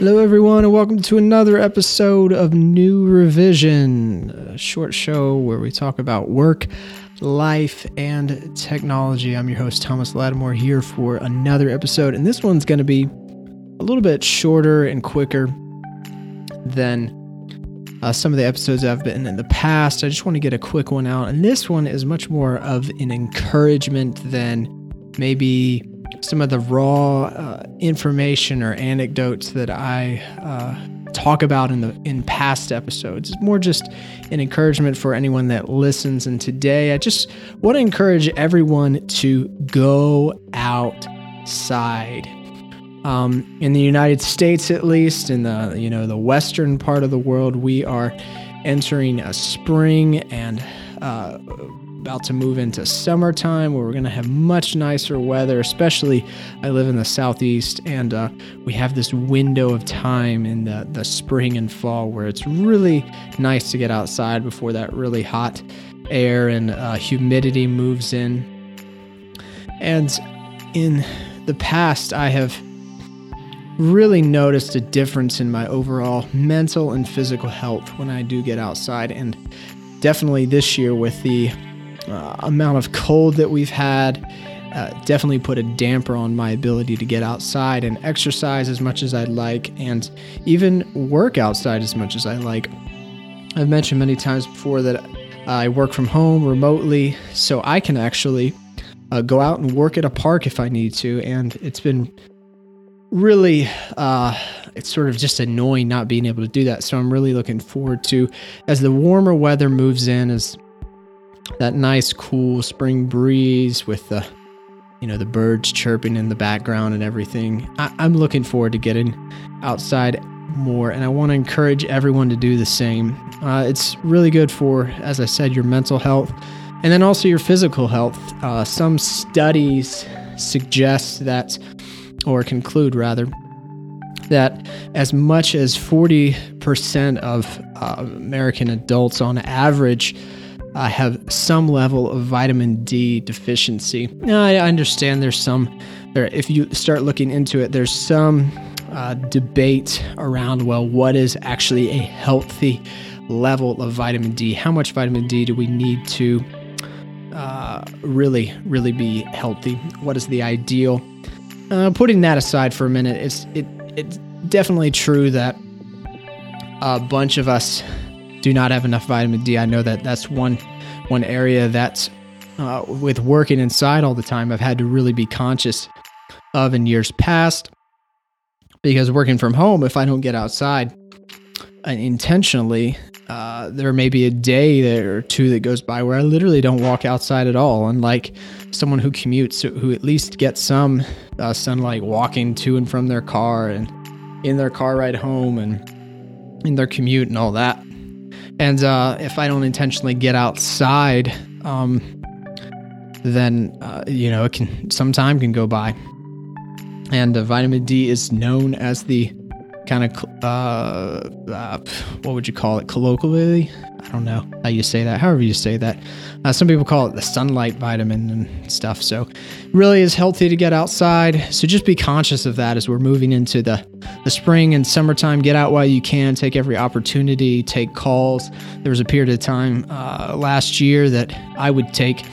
Hello, everyone, and welcome to another episode of New Revision, a short show where we talk about work, life, and technology. I'm your host, Thomas Lattimore, here for another episode, and this one's going to be a little bit shorter and quicker than uh, some of the episodes I've been in the past. I just want to get a quick one out, and this one is much more of an encouragement than maybe some of the raw uh, information or anecdotes that I uh, talk about in the in past episodes. It's more just an encouragement for anyone that listens. And today, I just want to encourage everyone to go outside. Um, in the United States, at least, in the you know the western part of the world, we are entering a spring and uh, about to move into summertime where we're going to have much nicer weather, especially I live in the southeast and uh, we have this window of time in the, the spring and fall where it's really nice to get outside before that really hot air and uh, humidity moves in. And in the past, I have really noticed a difference in my overall mental and physical health when I do get outside. And definitely this year with the uh, amount of cold that we've had uh, definitely put a damper on my ability to get outside and exercise as much as I'd like, and even work outside as much as I like. I've mentioned many times before that I work from home remotely, so I can actually uh, go out and work at a park if I need to, and it's been really uh, it's sort of just annoying not being able to do that so i'm really looking forward to as the warmer weather moves in as that nice cool spring breeze with the you know the birds chirping in the background and everything. I, am looking forward to getting outside more and i want to encourage everyone to do the same. Uh, it's really good for as i said your mental health and then also your physical health. Uh, some studies suggest that or conclude rather that as much as 40% of uh, american adults on average uh, have some level of vitamin D deficiency. Now, I understand there's some, there, if you start looking into it, there's some uh, debate around, well, what is actually a healthy level of vitamin D? How much vitamin D do we need to uh, really, really be healthy? What is the ideal? Uh, putting that aside for a minute, it's it it's definitely true that a bunch of us do not have enough vitamin D. I know that that's one one area that's uh, with working inside all the time. I've had to really be conscious of in years past because working from home, if I don't get outside uh, intentionally, uh, there may be a day there or two that goes by where I literally don't walk outside at all. Unlike someone who commutes, who at least gets some uh, sunlight walking to and from their car and in their car ride home and in their commute and all that. And uh, if I don't intentionally get outside, um, then uh, you know it can some time can go by. And uh, vitamin D is known as the kind of uh, uh, what would you call it colloquially? I don't know how you say that. However you say that. Uh, some people call it the sunlight vitamin and stuff. So, really is healthy to get outside. So just be conscious of that as we're moving into the the spring and summertime. Get out while you can. Take every opportunity. Take calls. There was a period of time uh, last year that I would take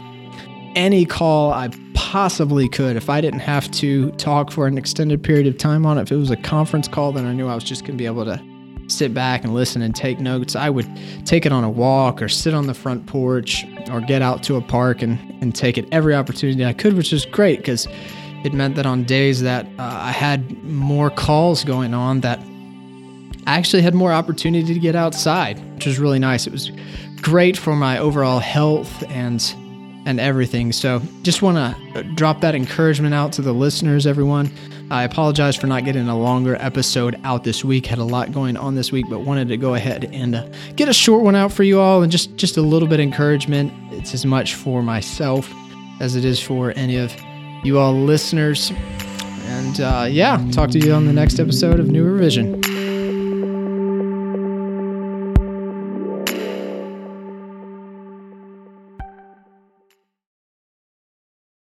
any call I possibly could. If I didn't have to talk for an extended period of time on it, if it was a conference call, then I knew I was just going to be able to sit back and listen and take notes. I would take it on a walk or sit on the front porch or get out to a park and, and take it every opportunity I could, which is great because it meant that on days that uh, I had more calls going on that I actually had more opportunity to get outside, which was really nice. It was great for my overall health and and everything. So, just want to drop that encouragement out to the listeners, everyone. I apologize for not getting a longer episode out this week. Had a lot going on this week, but wanted to go ahead and uh, get a short one out for you all and just just a little bit of encouragement. It's as much for myself as it is for any of you all listeners. And uh, yeah, talk to you on the next episode of New Revision.